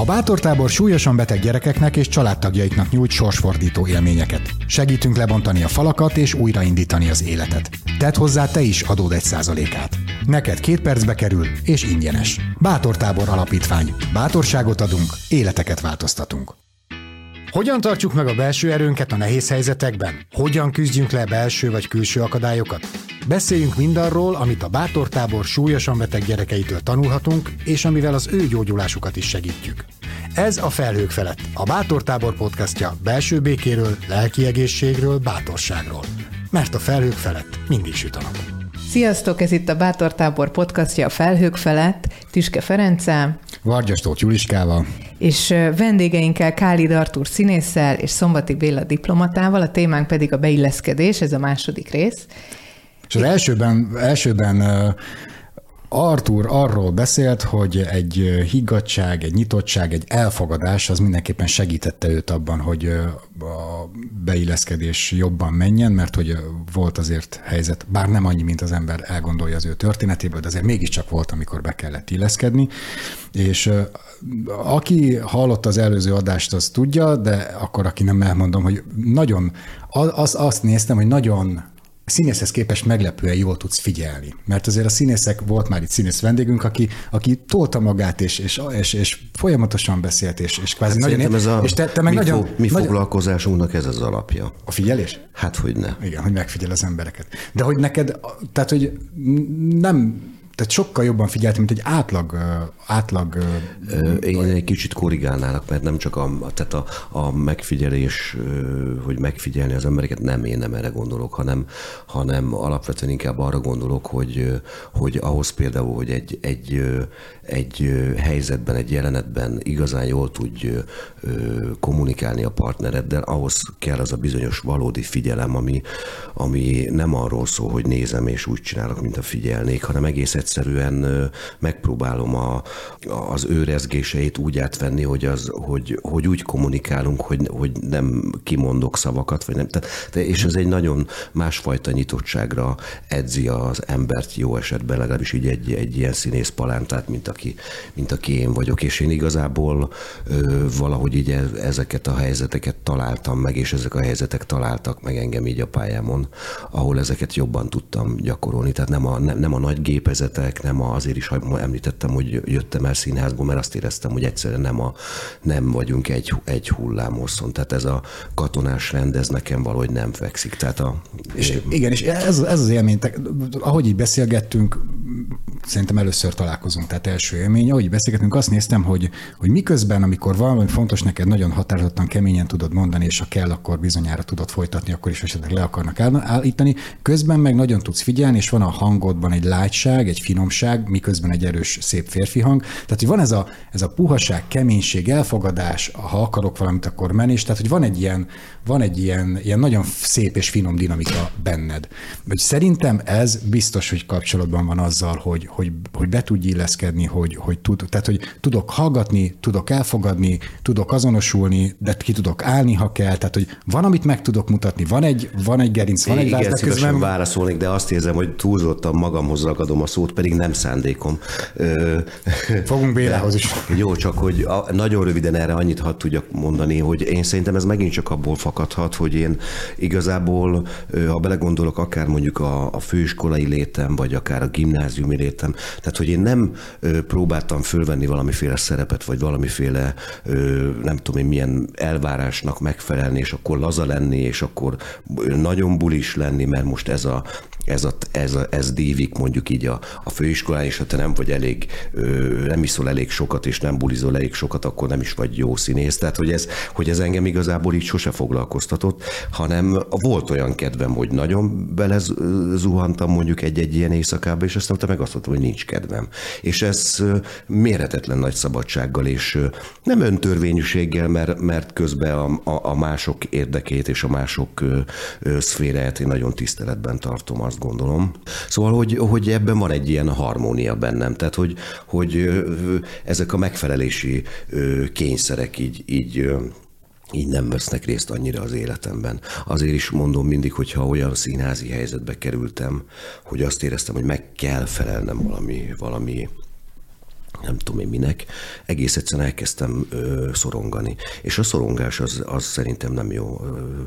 A Bátortábor súlyosan beteg gyerekeknek és családtagjaiknak nyújt sorsfordító élményeket. Segítünk lebontani a falakat és újraindítani az életet. Tedd hozzá te is adód egy százalékát. Neked két percbe kerül, és ingyenes. Bátortábor Alapítvány. Bátorságot adunk, életeket változtatunk. Hogyan tartjuk meg a belső erőnket a nehéz helyzetekben? Hogyan küzdjünk le belső vagy külső akadályokat? Beszéljünk mindarról, amit a bátortábor súlyosan beteg gyerekeitől tanulhatunk, és amivel az ő gyógyulásukat is segítjük. Ez a Felhők felett, a Bátortábor podcastja belső békéről, lelki egészségről, bátorságról. Mert a felhők felett mindig süt a nap. Sziasztok, ez itt a Bátortábor podcastja a Felhők felett, Tüske Ferenccel, Vargyastót Juliskával, és vendégeinkkel Kálid Artur színésszel és Szombati Béla diplomatával, a témánk pedig a beilleszkedés, ez a második rész. És az elsőben, elsőben Artur arról beszélt, hogy egy higgadság, egy nyitottság, egy elfogadás az mindenképpen segítette őt abban, hogy a beilleszkedés jobban menjen, mert hogy volt azért helyzet, bár nem annyi, mint az ember elgondolja az ő történetéből, de azért mégiscsak volt, amikor be kellett illeszkedni. És aki hallotta az előző adást, az tudja, de akkor aki nem elmondom, hogy nagyon, az, azt néztem, hogy nagyon színészhez képest meglepően jól tudsz figyelni. Mert azért a színészek, volt már itt színész vendégünk, aki, aki tolta magát, és, és, és, és folyamatosan beszélt, és, és kvázi hát nagyon... Ez a, és te, te meg mi, nagyon, fo- mi nagyon, foglalkozásunknak ez az alapja. A figyelés? Hát, hogy ne. Igen, hogy megfigyel az embereket. De hogy neked, tehát, hogy nem tehát sokkal jobban figyeltem, mint egy átlag... átlag Én egy kicsit korrigálnálak, mert nem csak a, tehát a, a megfigyelés, hogy megfigyelni az embereket, nem én nem erre gondolok, hanem, hanem alapvetően inkább arra gondolok, hogy, hogy ahhoz például, hogy egy, egy, egy helyzetben, egy jelenetben igazán jól tudj kommunikálni a partnereddel, ahhoz kell az a bizonyos valódi figyelem, ami, ami nem arról szól, hogy nézem és úgy csinálok, mint a figyelnék, hanem egész egyszerűen megpróbálom a, az ő rezgéseit úgy átvenni, hogy, az, hogy, hogy úgy kommunikálunk, hogy, hogy nem kimondok szavakat, vagy nem. Tehát, és ez egy nagyon másfajta nyitottságra edzi az embert jó esetben, legalábbis így egy, egy ilyen színész palántát, mint aki, mint aki én vagyok. És én igazából ö, valahogy így e, ezeket a helyzeteket találtam meg, és ezek a helyzetek találtak meg engem így a pályámon, ahol ezeket jobban tudtam gyakorolni. Tehát nem a, nem, nem a nagy gépezet helyzetek, nem azért is említettem, hogy jöttem el színházból, mert azt éreztem, hogy egyszerűen nem, a, nem vagyunk egy, egy hullámosszon. Tehát ez a katonás rend, ez nekem valahogy nem fekszik. Tehát a, és, igen, és ez, ez az élmény, ahogy így beszélgettünk, szerintem először találkozunk, tehát első élmény, ahogy beszélgetünk, azt néztem, hogy, hogy miközben, amikor valami fontos neked, nagyon határozottan, keményen tudod mondani, és ha kell, akkor bizonyára tudod folytatni, akkor is esetleg le akarnak állítani, közben meg nagyon tudsz figyelni, és van a hangodban egy lágyság, egy finomság, miközben egy erős, szép férfi hang. Tehát, hogy van ez a, ez a puhaság, keménység, elfogadás, ha akarok valamit, akkor menés, tehát, hogy van egy ilyen, van egy ilyen, ilyen nagyon szép és finom dinamika benned. Hogy szerintem ez biztos, hogy kapcsolatban van azzal, hogy, hogy, hogy be tudj illeszkedni, hogy, hogy tud, tehát, hogy tudok hallgatni, tudok elfogadni, tudok azonosulni, de ki tudok állni, ha kell, tehát, hogy van, amit meg tudok mutatni, van egy, van egy gerinc, van egy váz, de közben... válaszolnék, de azt érzem, hogy túlzottan magamhoz ragadom a szót, pedig nem szándékom. Fogunk Bélához is. Jó, csak hogy a, nagyon röviden erre annyit hadd tudjak mondani, hogy én szerintem ez megint csak abból fakadhat, hogy én igazából, ha belegondolok, akár mondjuk a, a főiskolai létem, vagy akár a gimnáziumi létem, tehát hogy én nem próbáltam fölvenni valamiféle szerepet, vagy valamiféle nem tudom én milyen elvárásnak megfelelni, és akkor laza lenni, és akkor nagyon bulis lenni, mert most ez a, ez, a, ez, a, ez dívik mondjuk így a, a főiskolán, és ha te nem vagy elég, nem iszol elég sokat, és nem bulizol elég sokat, akkor nem is vagy jó színész. Tehát, hogy ez, hogy ez engem igazából így sose foglalkoztatott, hanem volt olyan kedvem, hogy nagyon belezuhantam mondjuk egy-egy ilyen éjszakába, és aztán meg azt mondtam, hogy nincs kedvem. És ez méretetlen nagy szabadsággal, és nem öntörvényűséggel, mert, mert közben a, a, a mások érdekét és a mások szféráját én nagyon tiszteletben tartom, azt gondolom. Szóval, hogy, hogy ebben van egy ilyen harmónia bennem, tehát hogy, hogy ezek a megfelelési kényszerek így, így így nem vesznek részt annyira az életemben. Azért is mondom mindig, hogyha olyan színházi helyzetbe kerültem, hogy azt éreztem, hogy meg kell felelnem valami, valami nem tudom én minek, egész egyszerűen elkezdtem ö, szorongani. És a szorongás az, az szerintem nem jó ö,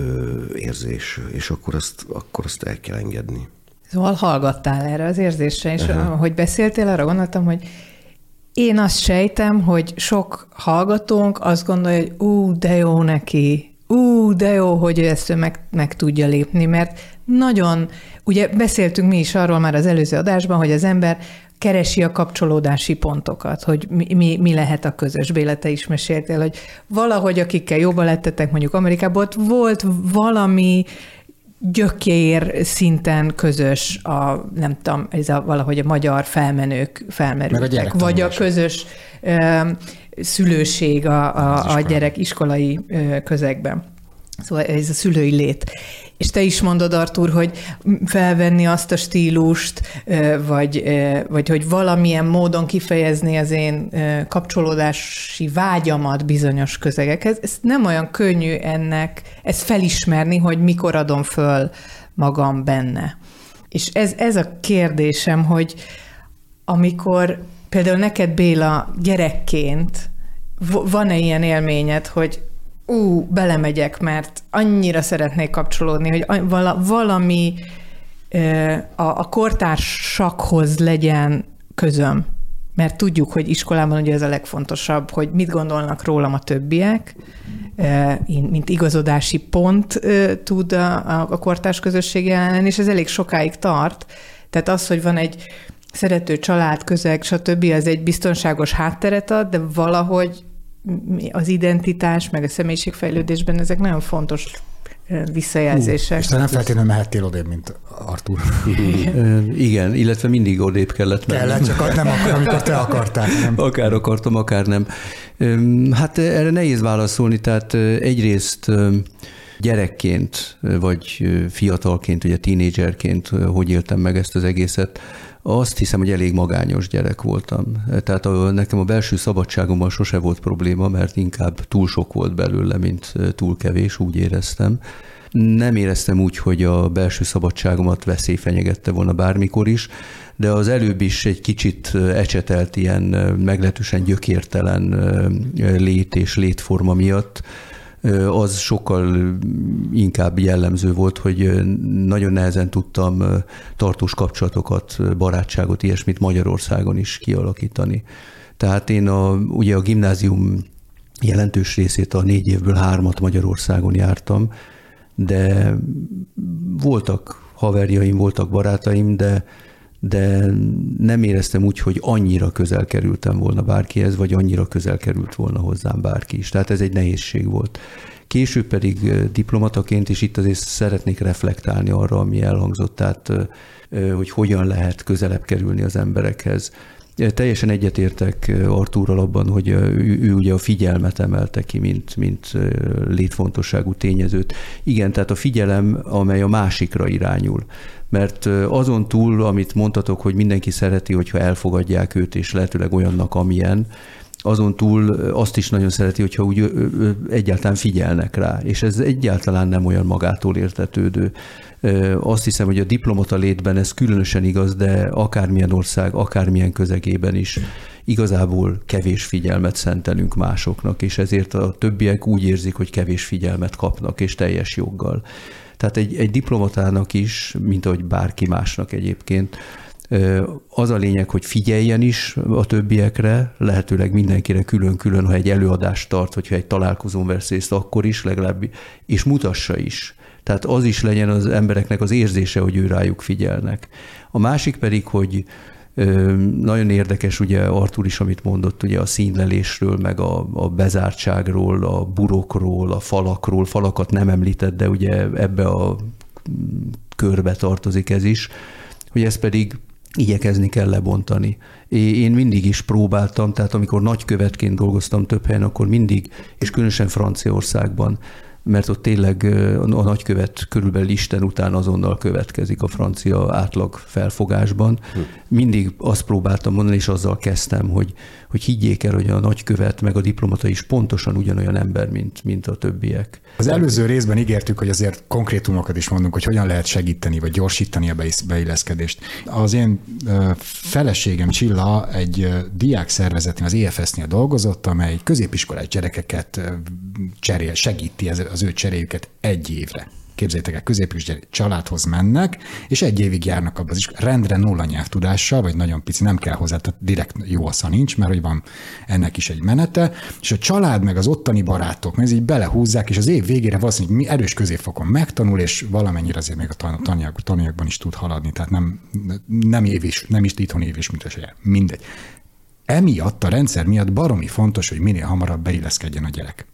ö, érzés, és akkor azt, akkor azt el kell engedni. Szóval hallgattál erre az érzésre, és uh-huh. ahogy beszéltél, arra gondoltam, hogy én azt sejtem, hogy sok hallgatónk azt gondolja, hogy ú, de jó neki, ú, de jó, hogy ezt ő meg, meg tudja lépni, mert nagyon, ugye beszéltünk mi is arról már az előző adásban, hogy az ember keresi a kapcsolódási pontokat, hogy mi, mi, mi lehet a közös. Béla, te is meséltél, hogy valahogy akikkel jobban lettetek mondjuk Amerikában, ott volt valami gyökér szinten közös a, nem tudom, ez a, valahogy a magyar felmenők felmerültek, a vagy a közös ö, szülőség a, a, a gyerek iskolai ö, közegben. Szóval ez a szülői lét. És te is mondod, Artur, hogy felvenni azt a stílust, vagy, vagy hogy valamilyen módon kifejezni az én kapcsolódási vágyamat bizonyos közegekhez. Ez nem olyan könnyű ennek, ezt felismerni, hogy mikor adom föl magam benne. És ez, ez a kérdésem, hogy amikor például neked Béla gyerekként van-e ilyen élményed, hogy ú, belemegyek, mert annyira szeretnék kapcsolódni, hogy valami a, a kortársakhoz legyen közöm. Mert tudjuk, hogy iskolában ugye ez a legfontosabb, hogy mit gondolnak rólam a többiek, mint igazodási pont tud a, a kortárs közösség jelen, és ez elég sokáig tart. Tehát az, hogy van egy szerető család, közeg, stb., az egy biztonságos hátteret ad, de valahogy az identitás, meg a személyiségfejlődésben ezek nagyon fontos visszajelzések. és te nem feltétlenül mehettél odébb, mint Artur. Igen, illetve mindig odébb kellett menni. Kellett, csak nem akkor, amikor te akartál. Nem. Akár akartam, akár nem. Hát erre nehéz válaszolni, tehát egyrészt gyerekként, vagy fiatalként, ugye tínédzserként hogy éltem meg ezt az egészet, azt hiszem, hogy elég magányos gyerek voltam. Tehát a, nekem a belső szabadságommal sose volt probléma, mert inkább túl sok volt belőle, mint túl kevés, úgy éreztem. Nem éreztem úgy, hogy a belső szabadságomat veszély fenyegette volna bármikor is, de az előbb is egy kicsit ecsetelt ilyen meglehetősen gyökértelen lét és létforma miatt, az sokkal inkább jellemző volt, hogy nagyon nehezen tudtam tartós kapcsolatokat, barátságot, ilyesmit Magyarországon is kialakítani. Tehát én a, ugye a gimnázium jelentős részét a négy évből hármat Magyarországon jártam, de voltak haverjaim, voltak barátaim, de de nem éreztem úgy, hogy annyira közel kerültem volna bárkihez, vagy annyira közel került volna hozzám bárki is. Tehát ez egy nehézség volt. Később pedig diplomataként, és itt azért szeretnék reflektálni arra, ami elhangzott, tehát hogy hogyan lehet közelebb kerülni az emberekhez. Teljesen egyetértek Artúrral abban, hogy ő, ő ugye a figyelmet emelte ki, mint, mint létfontosságú tényezőt. Igen, tehát a figyelem, amely a másikra irányul. Mert azon túl, amit mondtatok, hogy mindenki szereti, hogyha elfogadják őt, és lehetőleg olyannak, amilyen, azon túl azt is nagyon szereti, hogyha úgy egyáltalán figyelnek rá, és ez egyáltalán nem olyan magától értetődő. Azt hiszem, hogy a diplomata létben ez különösen igaz, de akármilyen ország, akármilyen közegében is igazából kevés figyelmet szentelünk másoknak, és ezért a többiek úgy érzik, hogy kevés figyelmet kapnak, és teljes joggal. Tehát egy, egy diplomatának is, mint ahogy bárki másnak egyébként, az a lényeg, hogy figyeljen is a többiekre, lehetőleg mindenkire külön-külön, ha egy előadást tart, hogyha egy találkozón vesz részt, akkor is legalább, és mutassa is. Tehát az is legyen az embereknek az érzése, hogy ő rájuk figyelnek. A másik pedig, hogy nagyon érdekes ugye Artur is, amit mondott ugye a színlelésről, meg a, a bezártságról, a burokról, a falakról, falakat nem említett, de ugye ebbe a körbe tartozik ez is, hogy ez pedig igyekezni kell lebontani. Én mindig is próbáltam, tehát amikor nagykövetként dolgoztam több helyen, akkor mindig, és különösen Franciaországban, mert ott tényleg a nagykövet körülbelül Isten után azonnal következik a francia átlag felfogásban. Hm. Mindig azt próbáltam mondani, és azzal kezdtem, hogy, hogy higgyék el, hogy a nagykövet meg a diplomata is pontosan ugyanolyan ember, mint, mint a többiek. Az előző részben ígértük, hogy azért konkrétumokat is mondunk, hogy hogyan lehet segíteni vagy gyorsítani a beilleszkedést. Az én feleségem Csilla egy diák szervezetnél, az EFS-nél dolgozott, amely középiskolás gyerekeket cserél, segíti az ő cseréjüket egy évre képzeljétek el, középis családhoz mennek, és egy évig járnak abban is rendre nulla nyelvtudással, vagy nagyon pici, nem kell hozzá, tehát direkt jó assza nincs, mert hogy van ennek is egy menete, és a család meg az ottani barátok, mert ez így belehúzzák, és az év végére valószínűleg mi erős középfokon megtanul, és valamennyire azért még a tananyag, tananyagban is tud haladni, tehát nem, nem év nem is itthon év is, mint a. Mindegy. Emiatt a rendszer miatt baromi fontos, hogy minél hamarabb beilleszkedjen a gyerek.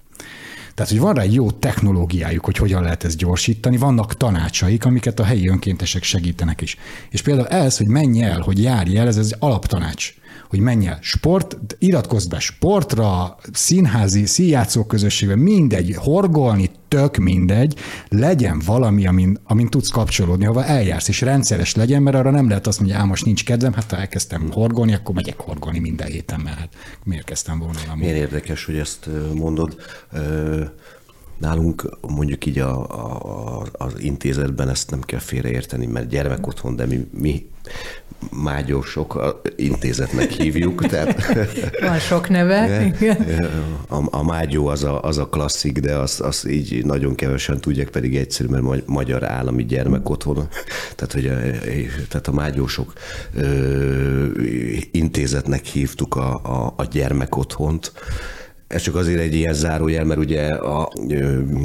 Tehát, hogy van rá egy jó technológiájuk, hogy hogyan lehet ezt gyorsítani, vannak tanácsaik, amiket a helyi önkéntesek segítenek is. És például ez, hogy menj el, hogy járj el, ez az alaptanács hogy menj el sport, iratkozz be sportra, színházi, színjátszó közösségbe, mindegy, horgolni, tök mindegy, legyen valami, amin, amin tudsz kapcsolódni, ahova eljársz, és rendszeres legyen, mert arra nem lehet azt mondani, hogy most nincs kedvem, hát ha elkezdtem horgolni, akkor megyek horgolni minden héten, mert hát miért kezdtem volna? Milyen érdekes, hogy ezt mondod. Nálunk mondjuk így a, a, az intézetben ezt nem kell félreérteni, mert gyermek otthon, de mi, mi mágyósok intézetnek hívjuk. Tehát, Van sok neve. A, a mágyó az a, az a klasszik, de azt az így nagyon kevesen tudják, pedig egyszerű, mert magyar állami gyermek otthon. Tehát, hogy a, tehát a mágyósok ö, intézetnek hívtuk a, a, a gyermek otthont, ez csak azért egy ilyen zárójel, mert ugye a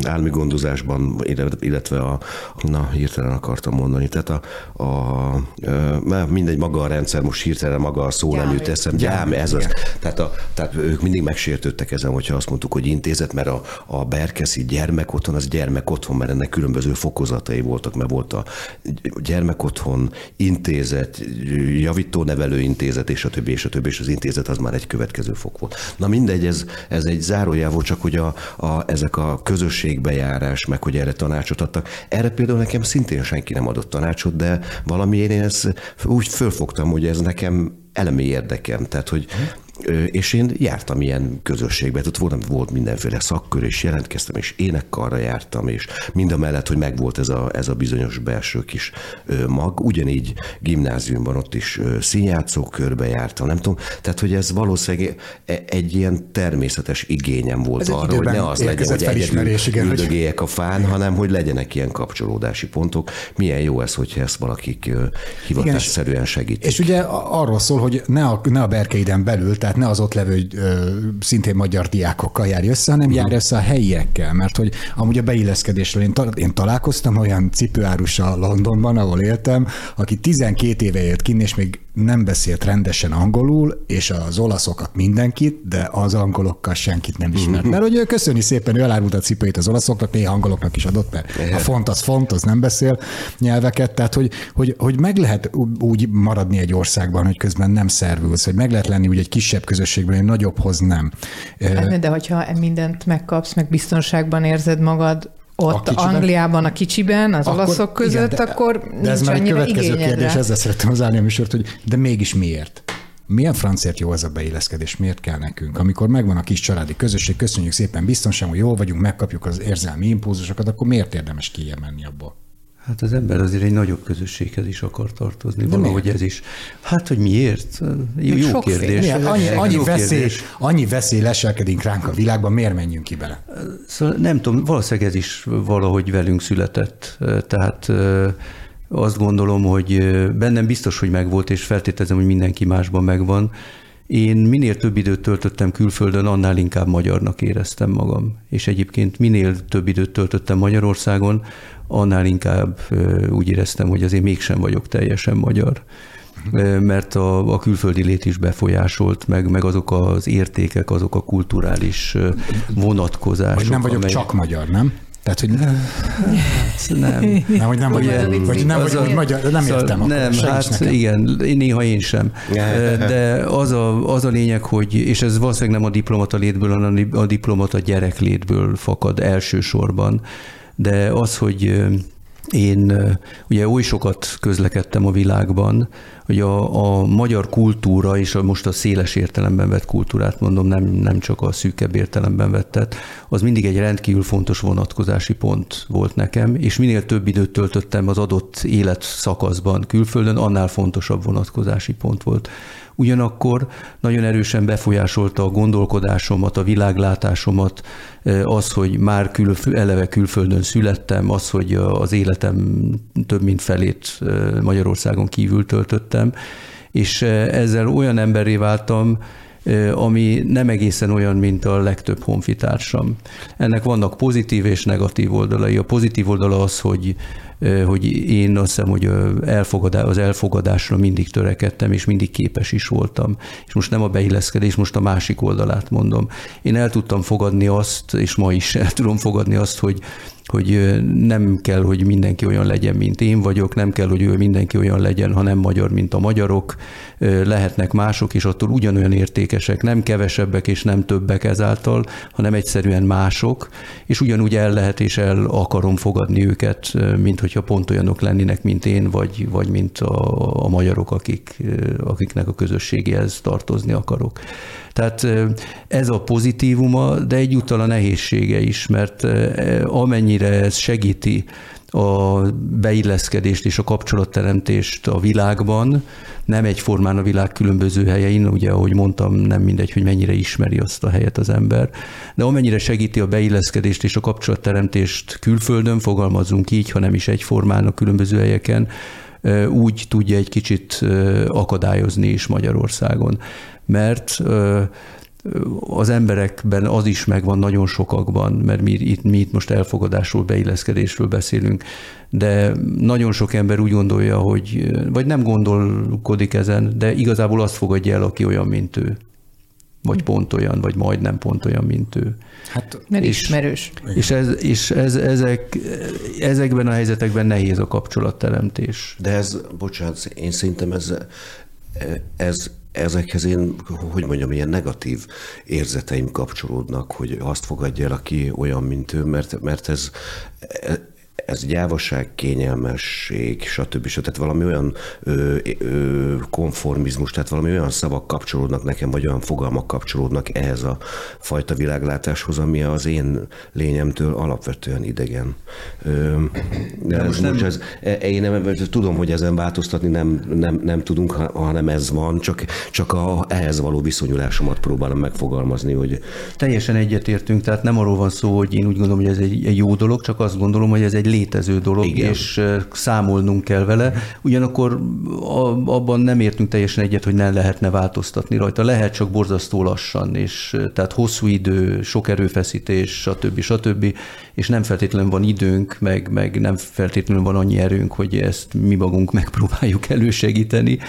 állami gondozásban, illetve a, na hirtelen akartam mondani, tehát a, a, a mindegy, maga a rendszer, most hirtelen maga a szó nem jut eszem, gyám, ez az. Tehát, a, tehát ők mindig megsértődtek ezen, hogyha azt mondtuk, hogy intézet, mert a, a Berkeszi gyermekotthon, az gyermekotthon, mert ennek különböző fokozatai voltak, mert volt a gyermekotthon, intézet, javító nevelőintézet, és a többi, és a többi, és az intézet az már egy következő fok volt. Na mindegy, ez, ez egy zárójel volt, csak hogy a, a, ezek a közösségbejárás, meg hogy erre tanácsot adtak. Erre például nekem szintén senki nem adott tanácsot, de valamiért én ezt úgy fölfogtam, hogy ez nekem elemi érdekem. Tehát, hogy és én jártam ilyen közösségbe, ott volt, volt mindenféle szakkör, és jelentkeztem, és énekkarra jártam, és mind a mellett, hogy megvolt ez a, ez a bizonyos belső kis mag. Ugyanígy gimnáziumban ott is színjátszókörbe jártam, nem tudom. Tehát, hogy ez valószínűleg e, egy ilyen természetes igényem volt ez arra, hogy ne az legyen, hogy egyedül üldögélyek a fán, hanem hogy legyenek ilyen kapcsolódási pontok. Milyen jó ez, hogyha ezt valakik hivatásszerűen segítik. És ugye arról szól, hogy ne a, ne a berkeiden belül, tehát ne az ott levő szintén magyar diákokkal járj össze, hanem járj össze a helyiekkel, mert hogy amúgy a beilleszkedésről én, én találkoztam olyan cipőárussal Londonban, ahol éltem, aki 12 éve élt kinn, és még nem beszélt rendesen angolul, és az olaszokat mindenkit, de az angolokkal senkit nem ismert. Mert hogy ő köszöni szépen, ő elárult a cipőit az olaszoknak, néha angoloknak is adott, mert a font az font, az nem beszél nyelveket, tehát hogy, hogy, hogy meg lehet úgy maradni egy országban, hogy közben nem szervülsz, hogy meg lehet lenni úgy egy kisebb közösségben, egy nagyobbhoz nem. Hát, de hogyha mindent megkapsz, meg biztonságban érzed magad, ott a Angliában, a kicsiben, az akkor, olaszok között, igen, de, akkor de ez már egy következő kérdés, ezzel szerettem az a műsort, hogy de mégis miért? Milyen francért jó ez a beilleszkedés, miért kell nekünk? Amikor megvan a kis családi közösség, köszönjük szépen, biztonság, hogy jól vagyunk, megkapjuk az érzelmi impulzusokat, akkor miért érdemes menni abból? Hát az ember azért egy nagyobb közösséghez is akar tartozni, De valahogy miért? ez is. Hát, hogy miért? Jó, jó kérdés. Miért? Annyi, annyi, jó veszély, kérdés. annyi veszély leselkedik ránk a világban, miért menjünk ki bele? Szóval nem tudom, valószínűleg ez is valahogy velünk született. Tehát azt gondolom, hogy bennem biztos, hogy megvolt, és feltételezem, hogy mindenki másban megvan. Én minél több időt töltöttem külföldön, annál inkább magyarnak éreztem magam. És egyébként minél több időt töltöttem Magyarországon, annál inkább úgy éreztem, hogy azért mégsem vagyok teljesen magyar mert a, a külföldi lét is befolyásolt, meg, meg azok az értékek, azok a kulturális vonatkozások. Hogy nem vagyok amely... csak magyar, nem? Tehát, hogy Hát nem. nem, hogy nem vagy, Ugye, vagy nem vagy, az a- vagy magyar, de nem Szóval értem. Nem, hát nekem. igen, én néha én sem. De az a, az a lényeg, hogy, és ez valószínűleg nem a diplomata létből, hanem a diplomata gyereklétből fakad elsősorban, de az, hogy én ugye oly sokat közlekedtem a világban, hogy a, a magyar kultúra, és a, most a széles értelemben vett kultúrát mondom, nem, nem csak a szűkebb értelemben vettet, az mindig egy rendkívül fontos vonatkozási pont volt nekem, és minél több időt töltöttem az adott életszakaszban külföldön, annál fontosabb vonatkozási pont volt. Ugyanakkor nagyon erősen befolyásolta a gondolkodásomat, a világlátásomat, az, hogy már külf- eleve külföldön születtem, az, hogy az életem több mint felét Magyarországon kívül töltöttem, és ezzel olyan emberré váltam, ami nem egészen olyan, mint a legtöbb honfitársam. Ennek vannak pozitív és negatív oldalai. A pozitív oldala az, hogy hogy én azt hiszem, hogy elfogadás, az elfogadásra mindig törekedtem, és mindig képes is voltam. És most nem a beilleszkedés, most a másik oldalát mondom. Én el tudtam fogadni azt, és ma is el tudom fogadni azt, hogy hogy nem kell, hogy mindenki olyan legyen, mint én vagyok, nem kell, hogy ő mindenki olyan legyen, ha nem magyar, mint a magyarok. Lehetnek mások, és attól ugyanolyan értékesek, nem kevesebbek és nem többek ezáltal, hanem egyszerűen mások, és ugyanúgy el lehet és el akarom fogadni őket, mint hogyha pont olyanok lennének, mint én, vagy, vagy mint a, a magyarok, akik, akiknek a közösségéhez tartozni akarok. Tehát ez a pozitívuma, de egyúttal a nehézsége is, mert amennyire ez segíti a beilleszkedést és a kapcsolatteremtést a világban, nem egyformán a világ különböző helyein, ugye ahogy mondtam, nem mindegy, hogy mennyire ismeri azt a helyet az ember, de amennyire segíti a beilleszkedést és a kapcsolatteremtést külföldön, fogalmazunk így, ha nem is egyformán a különböző helyeken, úgy tudja egy kicsit akadályozni is Magyarországon. Mert az emberekben az is megvan nagyon sokakban, mert mi itt, mi itt most elfogadásról, beilleszkedésről beszélünk, de nagyon sok ember úgy gondolja, hogy, vagy nem gondolkodik ezen, de igazából azt fogadja el, aki olyan, mint ő. Vagy pont olyan, vagy majdnem pont olyan, mint ő. Hát, mert és, ismerős. És, ez, és ez, ezek, ezekben a helyzetekben nehéz a kapcsolatteremtés. De ez, bocsánat, én szerintem ez, ez ezekhez én, hogy mondjam, ilyen negatív érzeteim kapcsolódnak, hogy azt fogadja el, aki olyan, mint ő, mert, mert ez, ez gyávaság, kényelmesség, stb. stb. Tehát valami olyan ö, ö, konformizmus, tehát valami olyan szavak kapcsolódnak nekem, vagy olyan fogalmak kapcsolódnak ehhez a fajta világlátáshoz, ami az én lényemtől alapvetően idegen. Ö, de ez, nem... ez, én nem, tudom, hogy ezen változtatni nem, nem, nem tudunk, hanem ez van, csak, csak a, ehhez való viszonyulásomat próbálom megfogalmazni, hogy... Teljesen egyetértünk, tehát nem arról van szó, hogy én úgy gondolom, hogy ez egy, egy jó dolog, csak azt gondolom, hogy ez egy létező dolog, Igen. és számolnunk kell vele. Ugyanakkor abban nem értünk teljesen egyet, hogy nem lehetne változtatni rajta. Lehet csak borzasztó lassan, és tehát hosszú idő, sok erőfeszítés, stb. stb. És nem feltétlenül van időnk, meg, meg nem feltétlenül van annyi erőnk, hogy ezt mi magunk megpróbáljuk elősegíteni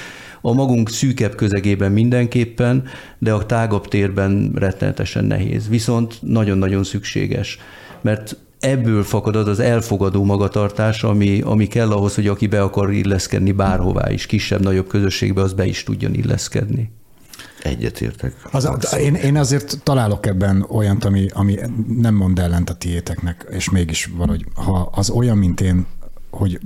a magunk szűkebb közegében mindenképpen, de a tágabb térben rettenetesen nehéz. Viszont nagyon-nagyon szükséges, mert ebből fakad az az elfogadó magatartás, ami, ami kell ahhoz, hogy aki be akar illeszkedni bárhová is, kisebb-nagyobb közösségbe, az be is tudjon illeszkedni. Egyetértek. Az, én, én azért találok ebben olyant, ami, ami nem mond ellent a tiéteknek, és mégis valahogy, ha az olyan, mint én, hogy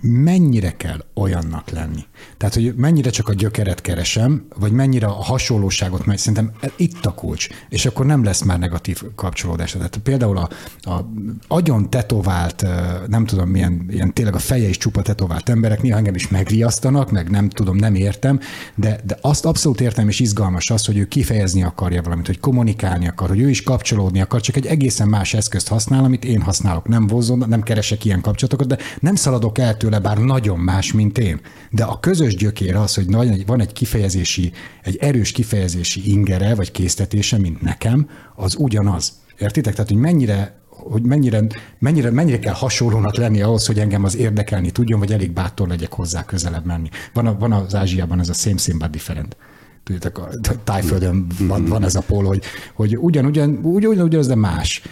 mennyire kell olyannak lenni. Tehát, hogy mennyire csak a gyökeret keresem, vagy mennyire a hasonlóságot, mert szerintem itt a kulcs, és akkor nem lesz már negatív kapcsolódás. Tehát például a, a agyon tetovált, nem tudom milyen, ilyen tényleg a feje is csupa tetovált emberek néha engem is megriasztanak, meg nem tudom, nem értem, de, de azt abszolút értem, és izgalmas az, hogy ő kifejezni akarja valamit, hogy kommunikálni akar, hogy ő is kapcsolódni akar, csak egy egészen más eszközt használ, amit én használok. Nem vozom, nem keresek ilyen kapcsolatokat, de nem szaladok el tőle, bár nagyon más, mint én. De a közös gyökér az, hogy van egy kifejezési, egy erős kifejezési ingere, vagy késztetése, mint nekem, az ugyanaz. Értitek? Tehát, hogy mennyire hogy mennyire, mennyire, mennyire kell hasonlónak lenni ahhoz, hogy engem az érdekelni tudjon, vagy elég bátor legyek hozzá közelebb menni. Van, a, van az Ázsiában ez a same, same, but different. tudjátok, a tájföldön van, van ez a pól, hogy, hogy ugyanúgyan, ugyan, ugyanaz, de más.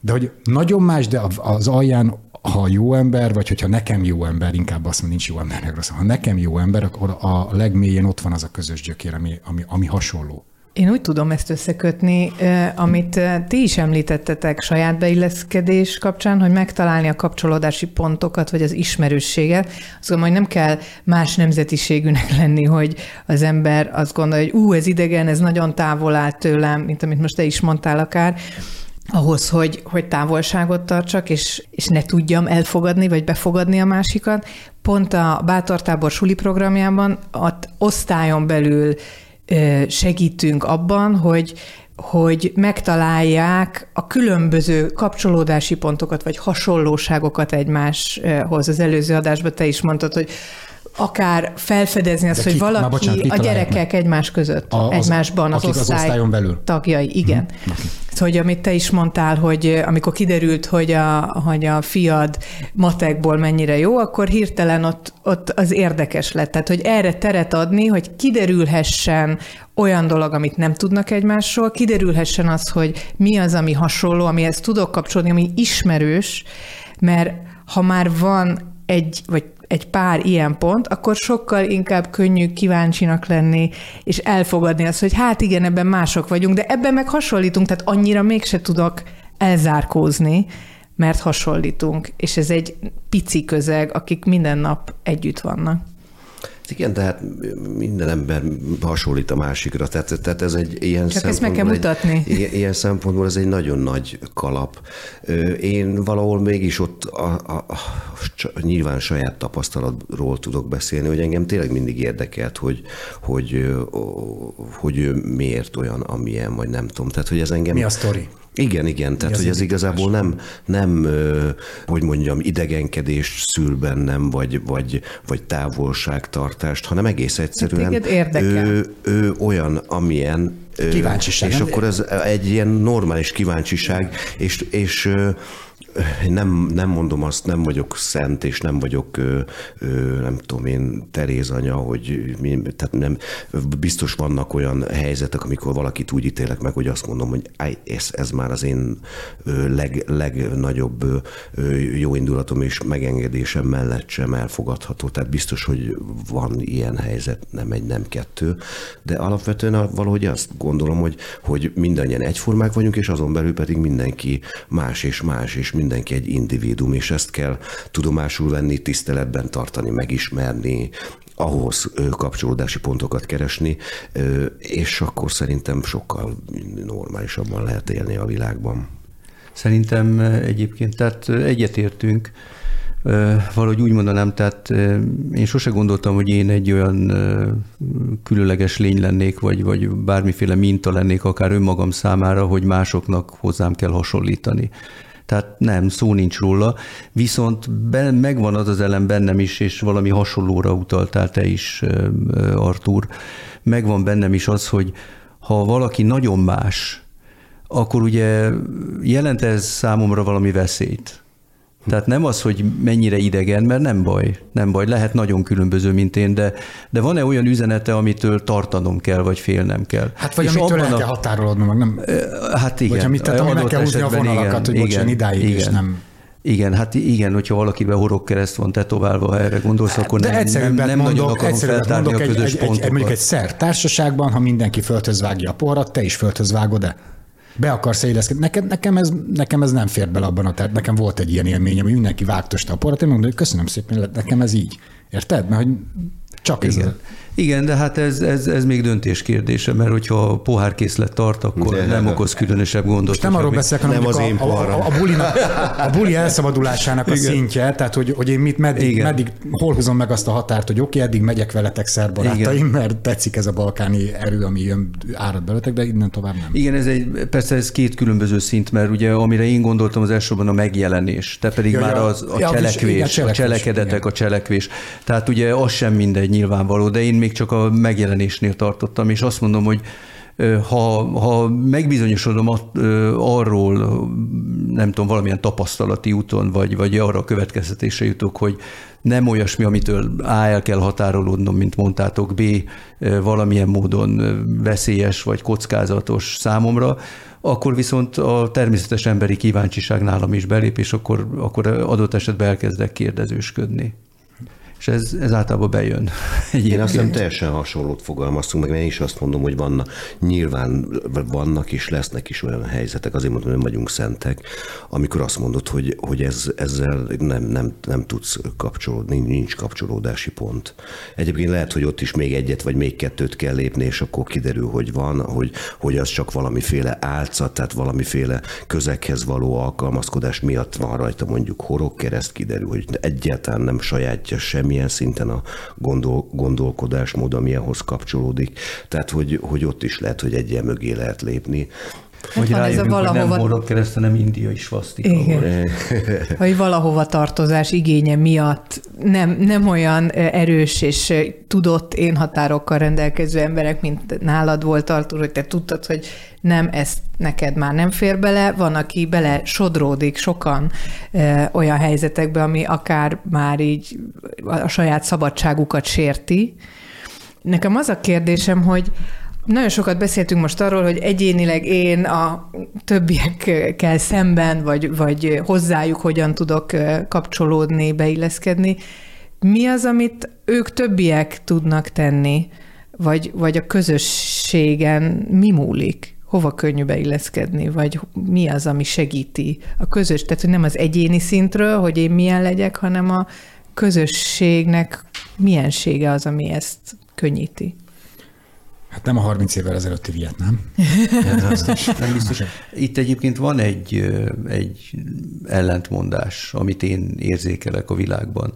De hogy nagyon más, de az alján ha jó ember, vagy hogyha nekem jó ember, inkább azt mondom, nincs jó ember, rossz. Ha nekem jó ember, akkor a legmélyén ott van az a közös gyökér, ami, ami, ami hasonló. Én úgy tudom ezt összekötni, amit ti is említettetek saját beilleszkedés kapcsán, hogy megtalálni a kapcsolódási pontokat, vagy az ismerősséget. Azt gondolom, hogy nem kell más nemzetiségűnek lenni, hogy az ember azt gondolja, hogy ú, ez idegen, ez nagyon távol áll tőlem, mint amit most te is mondtál akár, ahhoz, hogy, hogy távolságot tartsak, és, és ne tudjam elfogadni, vagy befogadni a másikat. Pont a Bátortábor suli programjában ott osztályon belül segítünk abban, hogy, hogy megtalálják a különböző kapcsolódási pontokat, vagy hasonlóságokat egymáshoz. Az előző adásban te is mondtad, hogy akár felfedezni azt, hogy valaki, bocsánat, a gyerekek meg? egymás között, a, az, egymásban, az, osztály az osztályon belül. tagjai, igen. Hmm. Okay. Hogy amit te is mondtál, hogy amikor kiderült, hogy a, hogy a fiad matekból mennyire jó, akkor hirtelen ott, ott az érdekes lett. Tehát, hogy erre teret adni, hogy kiderülhessen olyan dolog, amit nem tudnak egymásról, kiderülhessen az, hogy mi az, ami hasonló, amihez tudok kapcsolódni, ami ismerős, mert ha már van egy, vagy egy pár ilyen pont, akkor sokkal inkább könnyű kíváncsinak lenni, és elfogadni azt, hogy hát igen, ebben mások vagyunk, de ebben meg hasonlítunk, tehát annyira mégse tudok elzárkózni, mert hasonlítunk, és ez egy pici közeg, akik minden nap együtt vannak. Igen, tehát minden ember hasonlít a másikra, tehát, tehát ez egy ilyen Csak ezt meg kell mutatni. Egy, ilyen, szempontból ez egy nagyon nagy kalap. Én valahol mégis ott a, a, a, nyilván saját tapasztalatról tudok beszélni, hogy engem tényleg mindig érdekelt, hogy, hogy, hogy miért olyan, amilyen, vagy nem tudom. Tehát, hogy ez engem... Mi a sztori? Igen, igen, tehát hogy ez igazából nem, nem, hogy mondjam, idegenkedést szül bennem, vagy, vagy, vagy távolságtartást, hanem egész egyszerűen ő, ő olyan, amilyen Kíváncsiság. És akkor ez egy ilyen normális kíváncsiság, és, és nem, nem mondom azt, nem vagyok szent, és nem vagyok, nem tudom én, Teréz anya, hogy mi, tehát nem, biztos vannak olyan helyzetek, amikor valakit úgy ítélek meg, hogy azt mondom, hogy ez, ez már az én leg, legnagyobb jóindulatom és megengedésem mellett sem elfogadható. Tehát biztos, hogy van ilyen helyzet, nem egy, nem kettő, de alapvetően valahogy azt gondolom, hogy, hogy mindannyian egyformák vagyunk, és azon belül pedig mindenki más és más, és mindenki egy individuum, és ezt kell tudomásul venni, tiszteletben tartani, megismerni, ahhoz kapcsolódási pontokat keresni, és akkor szerintem sokkal normálisabban lehet élni a világban. Szerintem egyébként, tehát egyetértünk, valahogy úgy mondanám, tehát én sose gondoltam, hogy én egy olyan különleges lény lennék, vagy, vagy bármiféle minta lennék akár önmagam számára, hogy másoknak hozzám kell hasonlítani. Tehát nem, szó nincs róla, viszont ben, megvan az az elem bennem is, és valami hasonlóra utaltál te is, Artur. Megvan bennem is az, hogy ha valaki nagyon más, akkor ugye jelent ez számomra valami veszélyt. Tehát nem az, hogy mennyire idegen, mert nem baj, nem baj, lehet nagyon különböző, mint én, de, de van-e olyan üzenete, amitől tartanom kell, vagy félnem kell? Hát vagy és amitől el a... kell határolodnom, meg nem... Hát igen. Vagy amit, tehát, ami meg kell húzni a vonalakat, igen, hogy igen, idáig igen. és nem... Igen, hát igen, hogyha valakiben horogkereszt van tetoválva, ha erre gondolsz, akkor De nem, nem, nem mondok, nagyon akarom feltárni mondok a közös egy, pontokat. Egy, egy, mondjuk egy szer társaságban, ha mindenki földhöz vágja a poharat, te is földhöz vágod-e? Be akarsz illeszkedni. Nekem, nekem, ez, nekem ez nem fér bele abban a tehát nekem volt egy ilyen élményem, hogy mindenki vágtosta a porat, én mondom, hogy köszönöm szépen, nekem ez így. Érted? Mert hogy csak Igen. ez. Igen, de hát ez, ez, ez még döntés kérdése, mert hogyha a pohárkészlet tart, akkor de, nem okoz különösebb gondot. Most nem arról beszélek, hanem nem az a, én a, a, a, bulinak, a buli elszabadulásának a szintje, tehát hogy, hogy én mit, meddig, Igen. meddig, hol húzom meg azt a határt, hogy oké, okay, eddig megyek veletek szerbarátaim, mert tetszik ez a balkáni erő, ami jön, árad beletek, de innen tovább nem. Igen, ez egy, persze ez két különböző szint, mert ugye amire én gondoltam az elsősorban a megjelenés, te pedig ja, már az a ja, cselekvés, igen, cselekvés, a cselekedetek, igen. a cselekvés. Tehát ugye az sem mindegy nyilvánvaló, de én még csak a megjelenésnél tartottam, és azt mondom, hogy ha, ha megbizonyosodom arról nem tudom, valamilyen tapasztalati úton, vagy, vagy arra a következtetésre jutok, hogy nem olyasmi, amitől A el kell határolódnom, mint mondtátok, B valamilyen módon veszélyes vagy kockázatos számomra, akkor viszont a természetes emberi kíváncsiság nálam is belép, és akkor, akkor adott esetben elkezdek kérdezősködni és ez, ez általában bejön. Egyébként. Én azt hiszem teljesen hasonlót fogalmaztunk meg, én is azt mondom, hogy vannak, nyilván vannak és lesznek is olyan helyzetek, azért mondom, hogy nem vagyunk szentek, amikor azt mondod, hogy, hogy ez, ezzel nem, nem, nem tudsz kapcsolódni, nincs kapcsolódási pont. Egyébként lehet, hogy ott is még egyet vagy még kettőt kell lépni, és akkor kiderül, hogy van, hogy, hogy az csak valamiféle álcat, tehát valamiféle közekhez való alkalmazkodás miatt van rajta mondjuk horogkereszt, kiderül, hogy egyáltalán nem sajátja semmi valamilyen szinten a gondol, gondolkodásmód, ami ahhoz kapcsolódik. Tehát, hogy, hogy ott is lehet, hogy egy ilyen mögé lehet lépni. Hát hogy ez a valahova... hogy nem kereszt, hanem indiai svasztika. Igen. hogy valahova tartozás igénye miatt nem, nem olyan erős és tudott én határokkal rendelkező emberek, mint nálad volt, Artur, hogy te tudtad, hogy nem, ezt neked már nem fér bele, van, aki bele sodródik sokan e, olyan helyzetekbe, ami akár már így a saját szabadságukat sérti. Nekem az a kérdésem, hogy nagyon sokat beszéltünk most arról, hogy egyénileg én a többiekkel szemben, vagy, vagy hozzájuk hogyan tudok kapcsolódni, beilleszkedni. Mi az, amit ők többiek tudnak tenni, vagy, vagy a közösségen mi múlik? Hova könnyű beilleszkedni, vagy mi az, ami segíti a közös, tehát hogy nem az egyéni szintről, hogy én milyen legyek, hanem a közösségnek milyensége az, ami ezt könnyíti. Hát nem a 30 évvel ezelőtti Vietnám. nem biztos. Itt egyébként van egy, egy ellentmondás, amit én érzékelek a világban.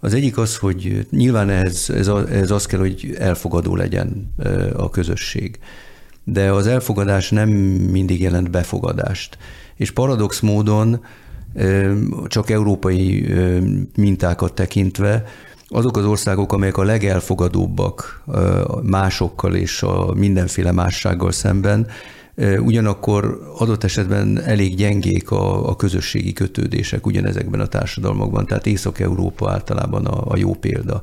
Az egyik az, hogy nyilván ez, ez, ez az kell, hogy elfogadó legyen a közösség. De az elfogadás nem mindig jelent befogadást. És paradox módon csak európai mintákat tekintve azok az országok, amelyek a legelfogadóbbak másokkal és a mindenféle mássággal szemben, ugyanakkor adott esetben elég gyengék a, a közösségi kötődések ugyanezekben a társadalmakban, tehát Észak-Európa általában a, a jó példa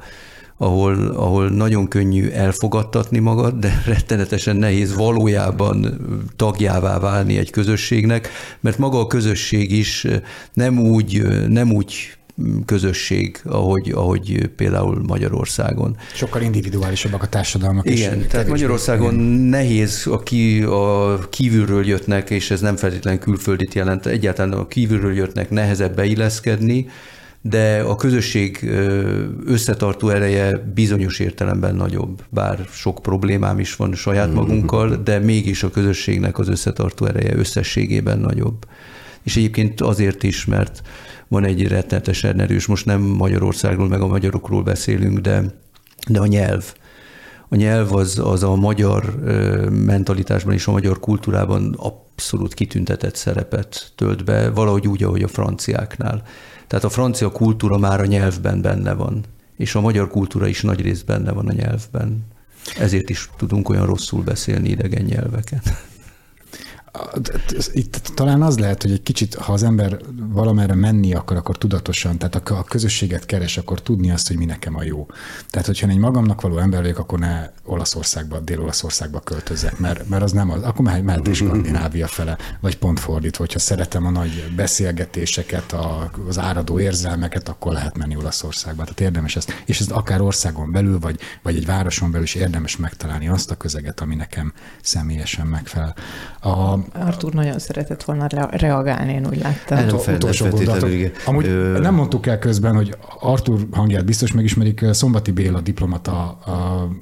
ahol, ahol nagyon könnyű elfogadtatni magad, de rettenetesen nehéz valójában tagjává válni egy közösségnek, mert maga a közösség is nem úgy, nem úgy közösség, ahogy, ahogy például Magyarországon. Sokkal individuálisabbak a társadalmak. Igen, és tehát Magyarországon igen. nehéz, aki a kívülről jöttnek, és ez nem feltétlenül külföldit jelent, egyáltalán a kívülről jöttnek nehezebb beilleszkedni, de a közösség összetartó ereje bizonyos értelemben nagyobb, bár sok problémám is van saját mm-hmm. magunkkal, de mégis a közösségnek az összetartó ereje összességében nagyobb. És egyébként azért is, mert van egy rettenetesen erős, most nem Magyarországról, meg a magyarokról beszélünk, de, de a nyelv. A nyelv az, az a magyar mentalitásban és a magyar kultúrában abszolút kitüntetett szerepet tölt be, valahogy úgy, ahogy a franciáknál. Tehát a francia kultúra már a nyelvben benne van, és a magyar kultúra is nagy részt benne van a nyelvben. Ezért is tudunk olyan rosszul beszélni idegen nyelveket. Itt talán az lehet, hogy egy kicsit, ha az ember valamerre menni akar, akkor tudatosan, tehát a közösséget keres, akkor tudni azt, hogy mi nekem a jó. Tehát, hogyha egy magamnak való ember vagyok, akkor ne Olaszországba, Dél-Olaszországba költözzek, mert, mert az nem az, akkor mehet, mehet is Skandinávia fele, vagy pont fordítva, hogyha szeretem a nagy beszélgetéseket, a, az áradó érzelmeket, akkor lehet menni Olaszországba. Tehát érdemes ezt, és ez akár országon belül, vagy, vagy egy városon belül is érdemes megtalálni azt a közeget, ami nekem személyesen megfelel. A, Artur nagyon szeretett volna reagálni, én úgy láttam. Nem utolsó Amúgy Ö... nem mondtuk el közben, hogy Artur hangját biztos megismerik, Szombati Béla diplomata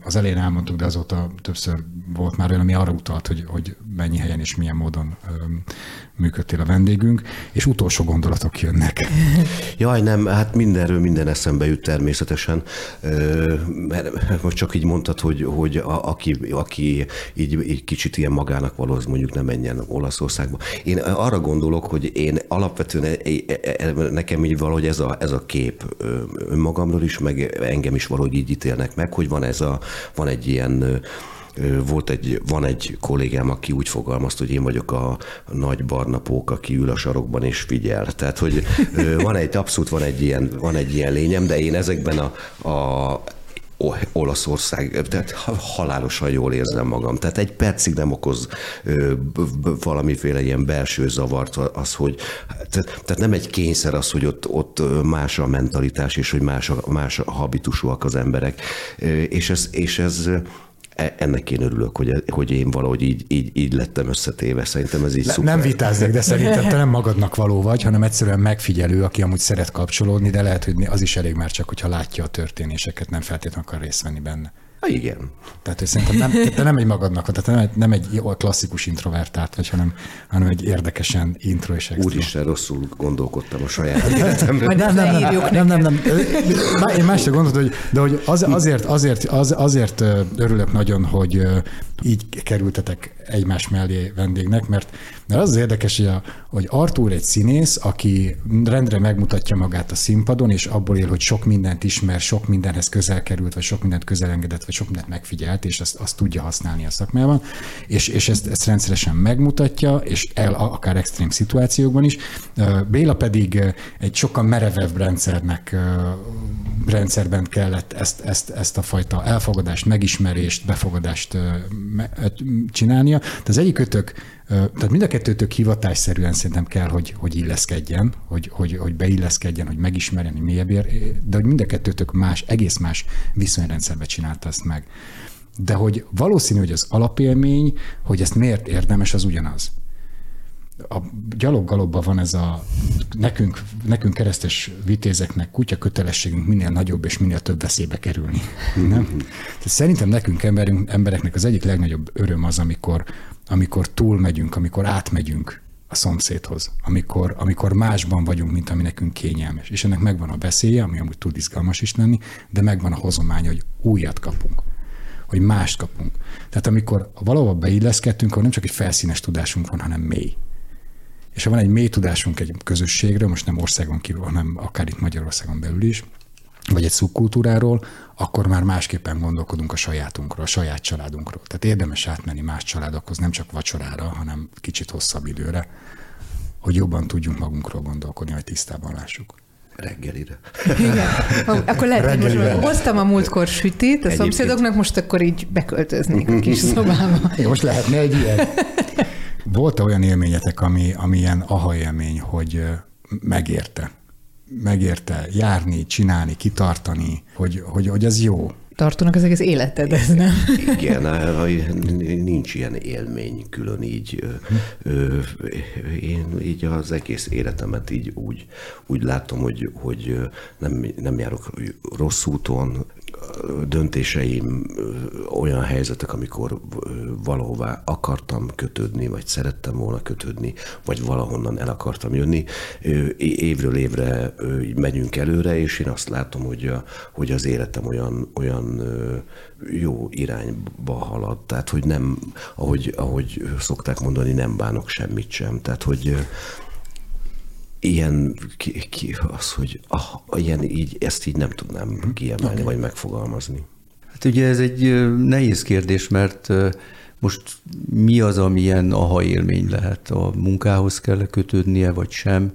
az elején elmondtuk, de azóta többször volt már olyan, ami arra utalt, hogy, hogy mennyi helyen és milyen módon működtél a vendégünk, és utolsó gondolatok jönnek. Jaj, nem, hát mindenről minden eszembe jut természetesen, mert most csak így mondtad, hogy, hogy a, aki, aki így, így kicsit ilyen magának való, az mondjuk nem menjen Olaszországba. Én arra gondolok, hogy én alapvetően e, e, e, nekem így valahogy ez a, ez a kép önmagamról is, meg engem is valahogy így ítélnek meg, hogy van ez a, van egy ilyen volt egy, van egy kollégám, aki úgy fogalmazta, hogy én vagyok a, nagy barnapók, aki ül a sarokban és figyel. Tehát, hogy van egy, abszolút van egy ilyen, van egy ilyen lényem, de én ezekben a, a Olaszország, tehát halálosan jól érzem magam. Tehát egy percig nem okoz ö, valamiféle ilyen belső zavart az, hogy tehát, tehát nem egy kényszer az, hogy ott, ott más a mentalitás, és hogy más a, más a habitusúak az emberek. És ez, és ez ennek én örülök, hogy, hogy én valahogy így, így, így lettem összetéve. Szerintem ez így Le, szuper. Nem vitáznék, de szerintem te nem magadnak való vagy, hanem egyszerűen megfigyelő, aki amúgy szeret kapcsolódni, de lehet, hogy az is elég már csak, hogyha látja a történéseket, nem feltétlenül akar részt venni benne. Ha igen. Tehát, hogy szerintem nem, te nem egy magadnak, tehát nem egy, nem egy klasszikus introvertált vagy, hanem, hanem egy érdekesen intro és extra. Úristen, rosszul gondolkodtam a saját. Majd nem, nem, nem, nem, nem, nem, nem. Én másra gondoltam, hogy, de hogy az, azért, azért, az, azért örülök nagyon, hogy így kerültetek egymás mellé vendégnek, mert, mert az az érdekes, hogy, a, hogy Artur egy színész, aki rendre megmutatja magát a színpadon, és abból él, hogy sok mindent ismer, sok mindenhez közel került, vagy sok mindent közelengedett, vagy sok mindent megfigyelt, és azt, azt tudja használni a szakmában, és, és ezt, ezt rendszeresen megmutatja, és el akár extrém szituációkban is. Béla pedig egy sokkal merevebb rendszernek rendszerben kellett ezt, ezt, ezt a fajta elfogadást, megismerést, befogadást csinálnia. De az egyik ötök, tehát mind a kettőtök hivatásszerűen szerintem kell, hogy, hogy illeszkedjen, hogy, hogy, hogy beilleszkedjen, hogy megismerjen, hogy mélyebb ér, de hogy mind a kettőtök más, egész más viszonyrendszerbe csinálta ezt meg. De hogy valószínű, hogy az alapélmény, hogy ezt miért érdemes, az ugyanaz a gyaloggalobban van ez a nekünk, nekünk keresztes vitézeknek kutya kötelességünk minél nagyobb és minél több veszélybe kerülni. Nem? Tehát szerintem nekünk emberünk, embereknek az egyik legnagyobb öröm az, amikor, amikor túlmegyünk, amikor átmegyünk a szomszédhoz, amikor, amikor másban vagyunk, mint ami nekünk kényelmes. És ennek megvan a veszélye, ami amúgy tud izgalmas is lenni, de megvan a hozománya, hogy újat kapunk hogy mást kapunk. Tehát amikor valahol beilleszkedtünk, akkor nem csak egy felszínes tudásunk van, hanem mély. És ha van egy mély tudásunk egy közösségről, most nem országon kívül, hanem akár itt Magyarországon belül is, vagy egy szubkultúráról, akkor már másképpen gondolkodunk a sajátunkról, a saját családunkról. Tehát érdemes átmenni más családokhoz, nem csak vacsorára, hanem kicsit hosszabb időre, hogy jobban tudjunk magunkról gondolkodni, hogy tisztában lássuk. Reggelire. Igen. Akkor lehet, hogy most hoztam a múltkor sütit a Egyébként. szomszédoknak, most akkor így beköltöznék a kis szobába. Igen, most lehetne egy ilyen. Volt olyan élményetek, ami, ami ilyen aha élmény, hogy megérte? Megérte járni, csinálni, kitartani, hogy, hogy, hogy ez jó? Tartónak az egész életed, ez nem? Igen, nincs ilyen élmény külön így. Én így az egész életemet így úgy, úgy látom, hogy, hogy nem, nem járok rossz úton, döntéseim olyan helyzetek, amikor valahová akartam kötődni, vagy szerettem volna kötődni, vagy valahonnan el akartam jönni. Évről évre megyünk előre, és én azt látom, hogy, a, hogy az életem olyan, olyan jó irányba halad. Tehát, hogy nem, ahogy, ahogy szokták mondani, nem bánok semmit sem. Tehát, hogy ilyen, ki, ki, az, hogy ah, ilyen így, ezt így nem tudnám kiemelni, okay. vagy megfogalmazni. Hát ugye ez egy nehéz kérdés, mert most mi az, ami ilyen aha élmény lehet? A munkához kell kötődnie, vagy sem?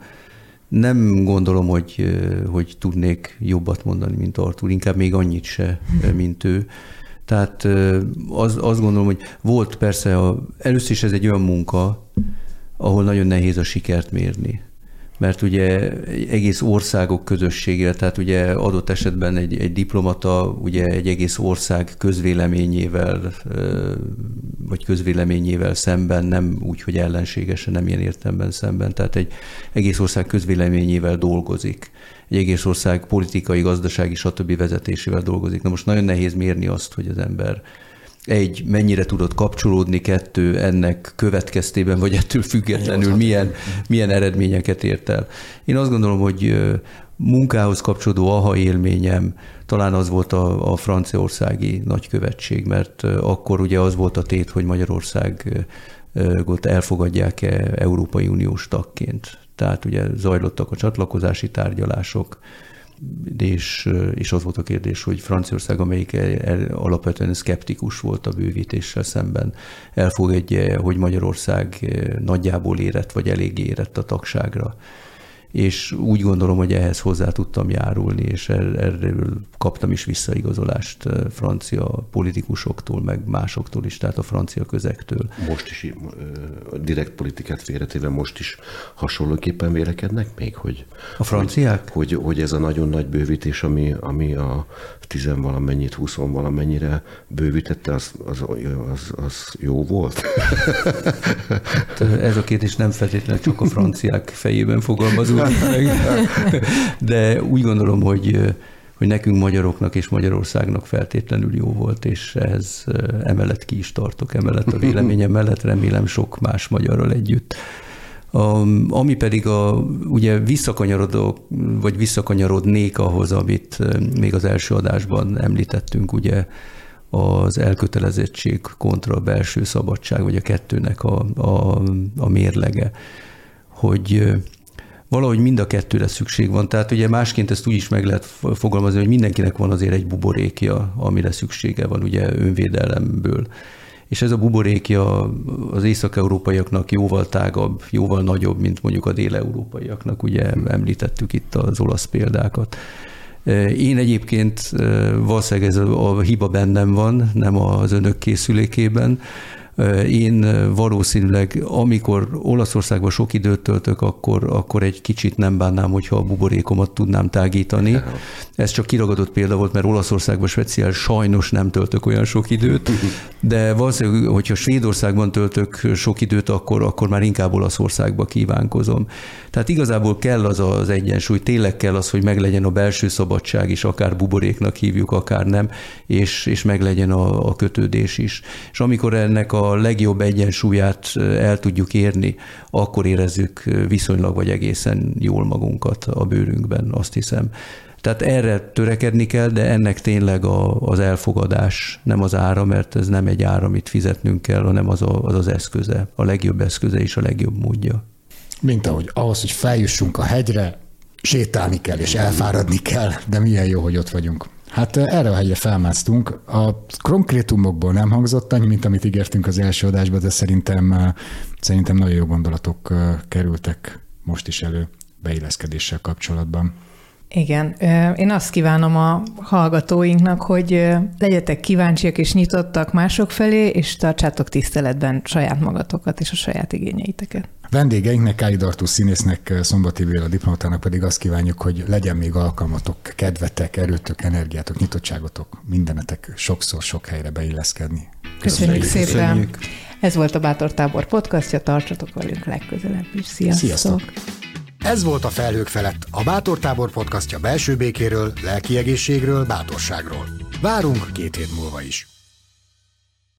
Nem gondolom, hogy, hogy tudnék jobbat mondani, mint Artur, inkább még annyit se, mint ő. Tehát az, azt gondolom, hogy volt persze, a, először is ez egy olyan munka, ahol nagyon nehéz a sikert mérni mert ugye egész országok közössége, tehát ugye adott esetben egy, egy diplomata ugye egy egész ország közvéleményével, vagy közvéleményével szemben, nem úgy, hogy ellenségesen, nem ilyen értemben szemben, tehát egy egész ország közvéleményével dolgozik egy egész ország politikai, gazdasági, stb. vezetésével dolgozik. Na most nagyon nehéz mérni azt, hogy az ember egy, mennyire tudott kapcsolódni, kettő, ennek következtében, vagy ettől függetlenül milyen, milyen eredményeket ért el. Én azt gondolom, hogy munkához kapcsolódó aha élményem talán az volt a, a franciaországi nagykövetség, mert akkor ugye az volt a tét, hogy Magyarország elfogadják-e Európai Uniós tagként. Tehát ugye zajlottak a csatlakozási tárgyalások, és, és az volt a kérdés, hogy Franciaország, amelyik alapvetően szkeptikus volt a bővítéssel szemben, elfogadja, hogy Magyarország nagyjából érett, vagy elég érett a tagságra és úgy gondolom, hogy ehhez hozzá tudtam járulni, és er-, erről kaptam is visszaigazolást francia politikusoktól, meg másoktól is, tehát a francia közektől. Most is direkt politikát félretéve most is hasonlóképpen vélekednek még, hogy a franciák? Hogy, hogy, hogy ez a nagyon nagy bővítés, ami, ami a tizenvalamennyit, huszonvalamennyire bővítette, az, az, az, az jó volt? ez a kérdés nem feltétlenül csak a franciák fejében fogalmazódik meg, de úgy gondolom, hogy hogy nekünk magyaroknak és Magyarországnak feltétlenül jó volt, és ehhez emellett ki is tartok, emellett a véleményem mellett remélem sok más magyarral együtt. Ami pedig a, ugye visszakanyarodok, vagy visszakanyarodnék ahhoz, amit még az első adásban említettünk, ugye az elkötelezettség kontra a belső szabadság, vagy a kettőnek a, a, a mérlege, hogy valahogy mind a kettőre szükség van. Tehát ugye másként ezt úgy is meg lehet fogalmazni, hogy mindenkinek van azért egy buborékja, amire szüksége van ugye önvédelemből. És ez a buborékja az észak-európaiaknak jóval tágabb, jóval nagyobb, mint mondjuk a dél-európaiaknak. Ugye említettük itt az olasz példákat. Én egyébként valószínűleg ez a hiba bennem van, nem az önök készülékében, én valószínűleg, amikor Olaszországban sok időt töltök, akkor, akkor egy kicsit nem bánnám, hogyha a buborékomat tudnám tágítani. Ez csak kiragadott példa volt, mert Olaszországban speciál sajnos nem töltök olyan sok időt, de valószínűleg, hogyha Svédországban töltök sok időt, akkor, akkor már inkább Olaszországba kívánkozom. Tehát igazából kell az az egyensúly, tényleg kell az, hogy meglegyen a belső szabadság is, akár buboréknak hívjuk, akár nem, és, és meglegyen a, a kötődés is. És amikor ennek a a legjobb egyensúlyát el tudjuk érni, akkor érezzük viszonylag vagy egészen jól magunkat a bőrünkben, azt hiszem. Tehát erre törekedni kell, de ennek tényleg a, az elfogadás nem az ára, mert ez nem egy ára, amit fizetnünk kell, hanem az, a, az az eszköze, a legjobb eszköze és a legjobb módja. Mint ahogy ahhoz, hogy feljussunk a hegyre, sétálni kell és elfáradni kell, de milyen jó, hogy ott vagyunk. Hát erre a hegyre felmásztunk. A konkrétumokból nem hangzott annyi, mint amit ígértünk az első adásban, de szerintem, szerintem nagyon jó gondolatok kerültek most is elő beilleszkedéssel kapcsolatban. Igen, én azt kívánom a hallgatóinknak, hogy legyetek kíváncsiak és nyitottak mások felé, és tartsátok tiszteletben saját magatokat és a saját igényeiteket. Vendégeinknek, Káli Dartó színésznek, Szombati Béla diplomatának pedig azt kívánjuk, hogy legyen még alkalmatok, kedvetek, erőtök, energiátok, nyitottságotok, mindenetek sokszor sok helyre beilleszkedni. Köszönjük, Köszönjük szépen! Köszönjük. Ez volt a Bátor Tábor podcastja, tartsatok velünk legközelebb is. Sziasztok! Sziasztok. Ez volt a Felhők felett, a Bátor Tábor podcastja belső békéről, lelki egészségről, bátorságról. Várunk két hét múlva is.